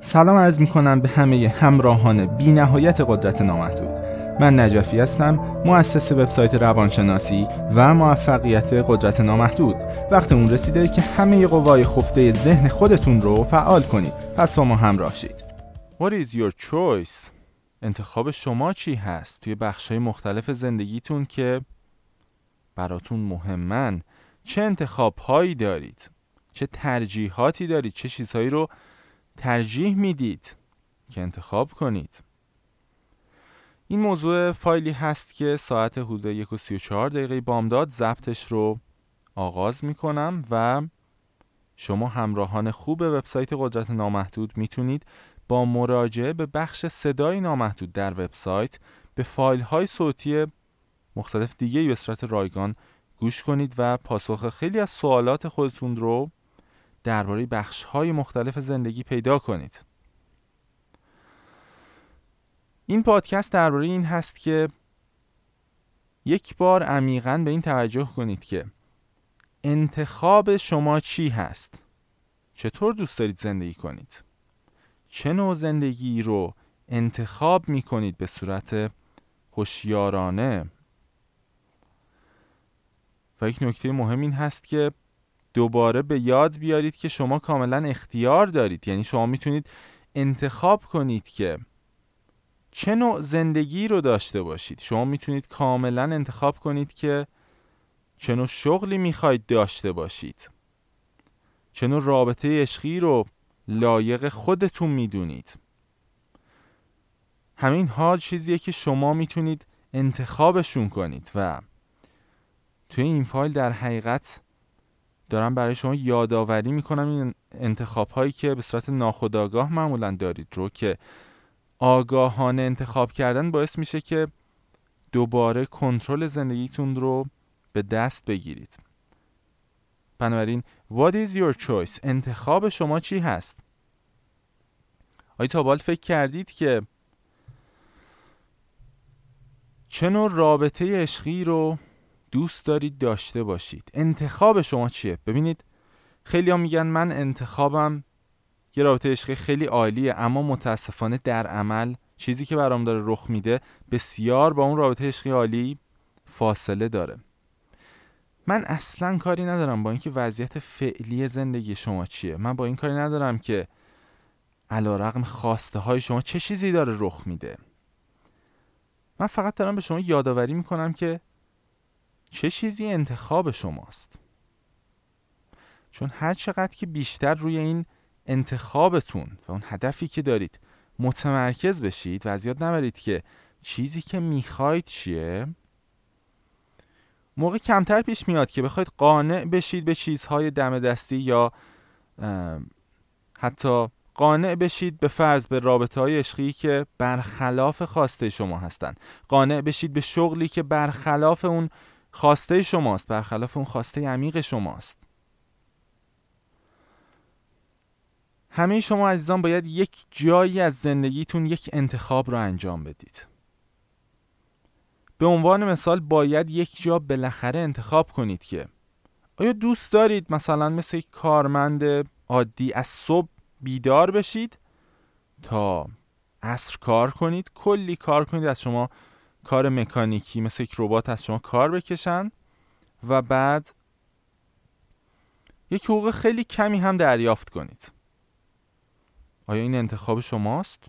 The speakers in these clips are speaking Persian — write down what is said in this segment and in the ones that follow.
سلام عرض می کنم به همه همراهان بی نهایت قدرت نامحدود. من نجفی هستم مؤسس وبسایت روانشناسی و موفقیت قدرت نامحدود. وقت اون رسیده که همه قوای خفته ذهن خودتون رو فعال کنید. پس با ما همراه شید. What is your choice? انتخاب شما چی هست؟ توی بخشای مختلف زندگیتون که براتون مهمن چه انتخاب هایی دارید؟ چه ترجیحاتی دارید؟ چه چیزهایی رو ترجیح می‌دید که انتخاب کنید. این موضوع فایلی هست که ساعت حدود یک و سی و چهار دقیقه بامداد ضبطش رو آغاز می‌کنم و شما همراهان خوب وبسایت قدرت نامحدود می‌تونید با مراجعه به بخش صدای نامحدود در وبسایت به فایل های صوتی مختلف دیگه به صورت رایگان گوش کنید و پاسخ خیلی از سوالات خودتون رو درباره بخش های مختلف زندگی پیدا کنید. این پادکست درباره این هست که یک بار عمیقا به این توجه کنید که انتخاب شما چی هست؟ چطور دوست دارید زندگی کنید؟ چه نوع زندگی رو انتخاب می کنید به صورت هوشیارانه؟ و یک نکته مهم این هست که دوباره به یاد بیارید که شما کاملا اختیار دارید. یعنی شما می‌تونید انتخاب کنید که چه نوع زندگی رو داشته باشید. شما می‌تونید کاملا انتخاب کنید که چه نوع شغلی می‌خواید داشته باشید. چه نوع رابطه عشقی رو لایق خودتون می‌دونید. همین ها چیزیه که شما می‌تونید انتخابشون کنید و توی این فایل در حقیقت دارم برای شما یادآوری می‌کنم این انتخاب هایی که به صورت ناخودآگاه معمولا دارید رو که آگاهانه انتخاب کردن باعث میشه که دوباره کنترل زندگیتون رو به دست بگیرید بنابراین What is your choice؟ انتخاب شما چی هست؟ آیا تا بال فکر کردید که چه نوع رابطه عشقی رو دوست دارید داشته باشید. انتخاب شما چیه؟ ببینید خیلی میگن من انتخابم یه رابطه عشقی خیلی عالیه اما متاسفانه در عمل چیزی که برام داره رخ میده بسیار با اون رابطه عشقی عالی فاصله داره. من اصلا کاری ندارم با اینکه وضعیت فعلی زندگی شما چیه. من با این کاری ندارم که علا رقم خواسته های شما چه چیزی داره رخ میده. من فقط دارم به شما یادآوری می‌کنم که چه چیزی انتخاب شماست؟ چون هر چقدر که بیشتر روی این انتخابتون و اون هدفی که دارید متمرکز بشید و از یاد نبرید که چیزی که می‌خواید چیه موقع کمتر پیش میاد که بخواید قانع بشید به چیزهای دم دستی یا حتی قانع بشید به فرض به رابطه های عشقی که برخلاف خواسته شما هستن. قانع بشید به شغلی که برخلاف اون خواسته شماست برخلاف اون خواسته عمیق شماست. همه شما عزیزان باید یک جایی از زندگیتون یک انتخاب رو انجام بدید. به عنوان مثال باید یک جا بالاخره انتخاب کنید که آیا دوست دارید مثلا مثل یک کارمند عادی از صبح بیدار بشید تا عصر کار کنید کلی کار کنید از شما کار مکانیکی مثل یک ربات از شما کار بکشن و بعد یک حقوق خیلی کمی هم دریافت کنید. آیا این انتخاب شماست؟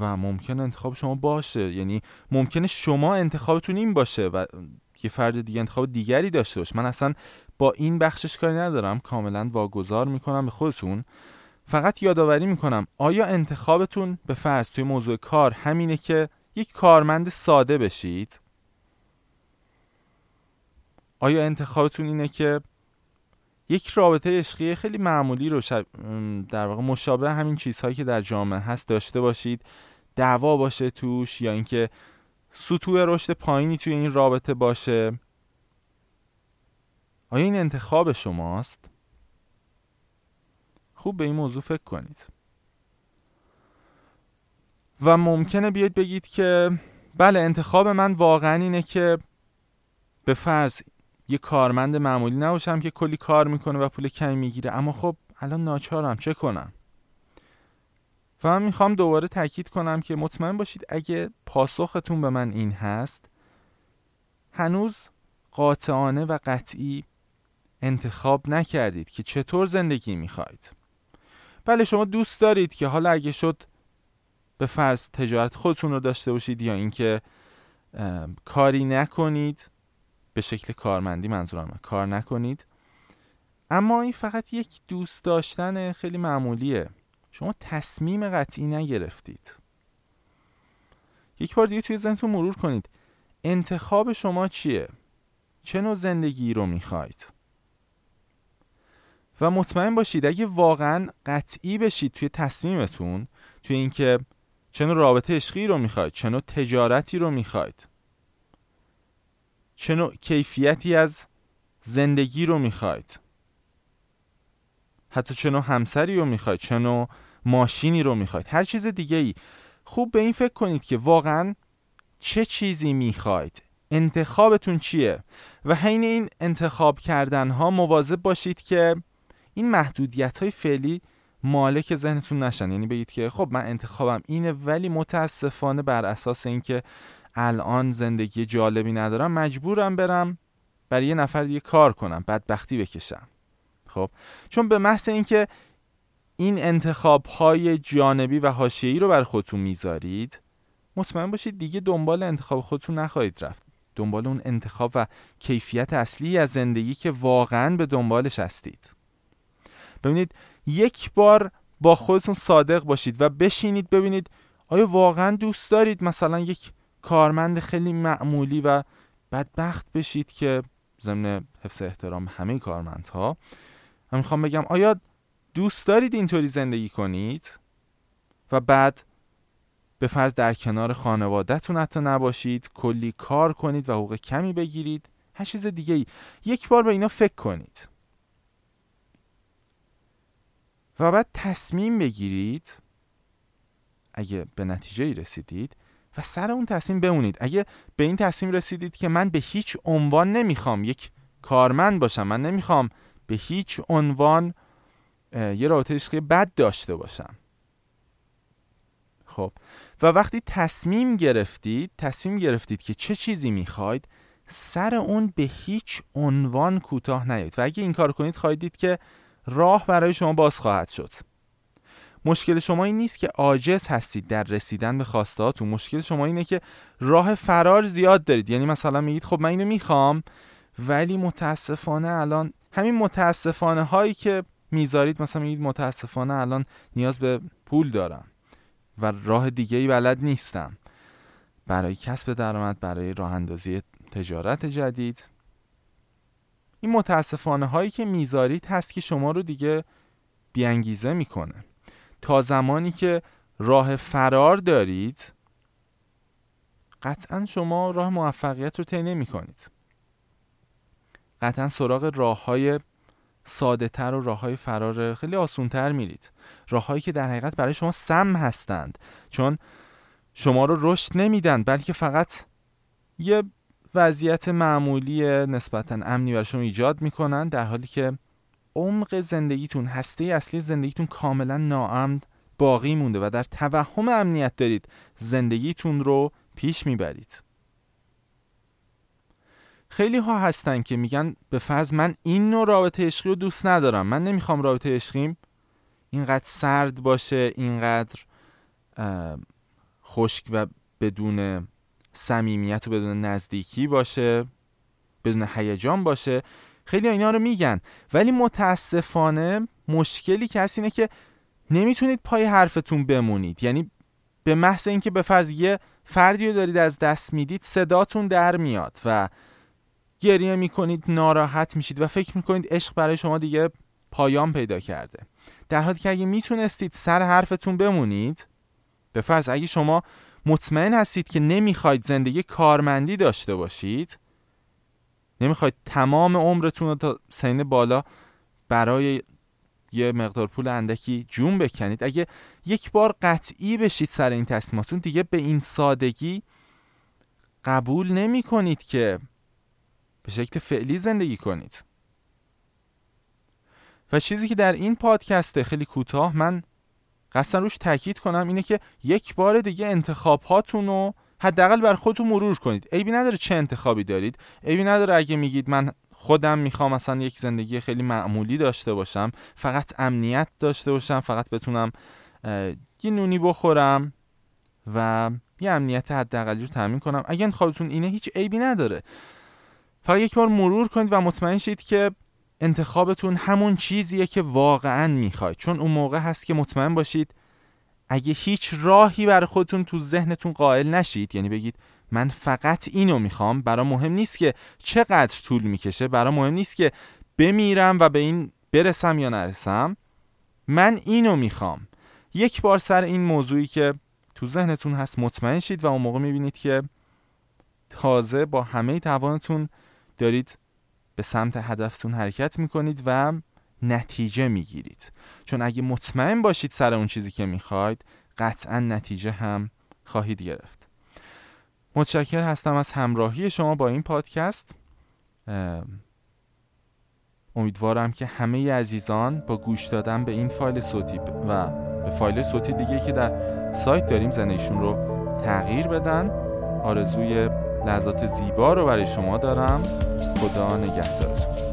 و ممکن انتخاب شما باشه. یعنی ممکنه شما انتخابتون این باشه و یه فرد دیگه انتخاب دیگری داشته باشه. من اصلا با این بخشش کاری ندارم. کاملا واگذار می‌کنم به خودتون. فقط یادآوری می‌کنم. آیا انتخابتون به فرض توی موضوع کار همینه که یک کارمند ساده بشید. آیا انتخابتون اینه که یک رابطه عشقی خیلی معمولی رو در واقع مشابه همین چیزهایی که در جامعه هست داشته باشید دعوا باشه توش یا اینکه سطوح رشد پایینی توی این رابطه باشه؟ آیا این انتخاب شماست؟ خوب به این موضوع فکر کنید. و ممکنه بیاید بگید که بله انتخاب من واقعا اینه که به فرض یه کارمند معمولی نباشم که کلی کار می‌کنه و پول کمی می‌گیره. اما خب الان ناچارم. چه کنم؟ و من می‌خوام دوباره تاکید کنم که مطمئن باشید اگه پاسختون به من این هست هنوز قاطعانه و قطعی انتخاب نکردید که چطور زندگی می‌خواید. بله شما دوست دارید که حالا اگه شد به فرض تجارت خودتون رو داشته باشید یا اینکه کاری نکنید به شکل کارمندی منظورم کار نکنید. اما این فقط یک دوست داشتن خیلی معمولیه. شما تصمیم قطعی نگرفتید. یک بار دیگه توی ذهنتون مرور کنید. انتخاب شما چیه؟ چه نوع زندگی رو می‌خواید؟ و مطمئن باشید اگه واقعا قطعی بشید توی تصمیمتون توی اینکه چه رابطه عشقی رو می‌خواید چه تجارتی رو می‌خواید. چه کیفیتی از زندگی رو می‌خواید. حتی چه همسری رو می‌خواید چه ماشینی رو می‌خواید. هر چیز دیگه ای خوب به این فکر کنید که واقعا چه چیزی می‌خواید؟ انتخابتون چیه؟ و حین این انتخاب کردن ها مواظب باشید که این محدودیت های فعلی مالک ذهنتون نشن. یعنی بگید که خب من انتخابم اینه ولی متاسفانه بر اساس اینکه الان زندگی جالبی ندارم مجبورم برم برای یه نفر دیگه کار کنم بدبختی بکشم. خب؟ چون به محض اینکه این انتخاب های جانبی و حاشیه‌ای رو بر خودتون می‌ذارید مطمئن باشید دیگه دنبال انتخاب خودتون نخواهید رفت. دنبال اون انتخاب و کیفیت اصلی از زندگی که واقعا به دنبالش هستید. ببینید یک بار با خودتون صادق باشید و بشینید ببینید آیا واقعا دوست دارید مثلا یک کارمند خیلی معمولی و بدبخت بشید که ضمن حفظ احترام همه کارمندها؟ من می‌خوام بگم آیا دوست دارید اینطوری زندگی کنید و بعد به فرض در کنار خانوادهتون حتی نباشید کلی کار کنید و حقوق کمی بگیرید؟ هر چیز دیگه ای یک بار به اینا فکر کنید. و بعد تصمیم بگیرید اگه به نتیجه رسیدید و سر اون تصمیم بمونید. اگه به این تصمیم رسیدید که من به هیچ عنوان نمی‌خوام یک کارمند باشم من نمی‌خوام به هیچ عنوان یه رابطه عشقی بد داشته باشم. خب. و وقتی تصمیم گرفتید تصمیم گرفتید که چه چیزی می‌خواید سر اون به هیچ عنوان کوتاه نیایید. و اگه این کار کنید خواهید دید که راه برای شما باز خواهد شد. مشکل شما این نیست که عاجز هستید در رسیدن به خواستهاتون مشکل شما اینه که راه فرار زیاد دارید. یعنی مثلا میگید خب من اینو می‌خوام ولی متاسفانه الان همین متاسفانه هایی که می‌ذارید مثلا میگید متاسفانه الان نیاز به پول دارم و راه دیگه ای بلد نیستم. برای کسب درآمد برای راه اندازی تجارت جدید این متاسفانه هایی که می‌ذارید هست که شما رو دیگه بیانگیزه می‌کنه. تا زمانی که راه فرار دارید قطعا شما راه موفقیت رو طی نمی کنید قطعا سراغ راه های ساده تر و راه های فرار خیلی آسون تر میرید. راههایی که در حقیقت برای شما سم هستند. چون شما رو رشد نمیدن بلکه فقط یه وضعیت معمولی نسبتا امنی شما ایجاد می‌کنن در حالی که عمق زندگیتون هسته اصلی زندگیتون کاملا ناامن باقی مونده و در توهم امنیت دارید. زندگیتون رو پیش می‌برید. خیلی ها هستن که میگن به فرض من این نوع رابطه عشقی رو دوست ندارم. من نمی‌خوام رابطه عشقیم. اینقدر سرد باشه اینقدر خشک و بدون صمیمیت و بدون نزدیکی باشه بدون هیجان باشه. خیلی اینا رو میگن. ولی متاسفانه مشکلی که هست اینه که نمی‌تونید پای حرفتون بمونید. یعنی به محض اینکه به فرض یه فردی رو دارید از دست می‌دید صداتون در میاد و گریه می‌کنید ناراحت میشید و فکر می‌کنید عشق برای شما دیگه پایان پیدا کرده. در حالی که اگه می‌تونستید سر حرفتون بمونید به فرض اگه شما مطمئن هستید که نمی‌خواید زندگی کارمندی داشته باشید؟ نمی‌خواید تمام عمرتون رو تا سین بالا برای یه مقدار پول اندکی جون بکنید؟ اگه یک بار قطعی بشید سر این تصمیماتون دیگه به این سادگی قبول نمی کنید که به شکل فعلی زندگی کنید. و چیزی که در این پادکست خیلی کوتاه من قصد روش تاکید کنم اینه که یک بار دیگه انتخاب هاتون رو حداقل بر خودتون مرور کنید. عیبی نداره چه انتخابی دارید. عیبی نداره اگه میگید من خودم می‌خوام مثلا یک زندگی خیلی معمولی داشته باشم فقط امنیت داشته باشم فقط بتونم یه نونی بخورم و یه امنیت حداقلی رو تامین کنم. اگه انتخابتون اینه هیچ عیبی نداره. فقط یک بار مرور کنید و مطمئن شید که انتخابتون همون چیزیه که واقعا می‌خواید. چون اون موقع هست که مطمئن باشید اگه هیچ راهی برای خودتون تو ذهنتون قائل نشید یعنی بگید من فقط اینو می‌خوام برا مهم نیست که چقدر طول می‌کشه برا مهم نیست که بمیرم و به این برسم یا نرسم. من اینو می‌خوام. یک بار سر این موضوعی که تو ذهنتون هست مطمئن شید و اون موقع می‌بینید که تازه با همه توانتون دارید به سمت هدفتون حرکت می‌کنید و نتیجه می‌گیرید. چون اگه مطمئن باشید سر اون چیزی که می‌خواید قطعا نتیجه هم خواهید گرفت. متشکر هستم از همراهی شما با این پادکست. امیدوارم که همه عزیزان با گوش دادن به این فایل صوتی و به فایل صوتی دیگه که در سایت داریم زندگیشون رو تغییر بدن. آرزوی لحظات زیبا رو برای شما دارم. خدا نگهدارتون.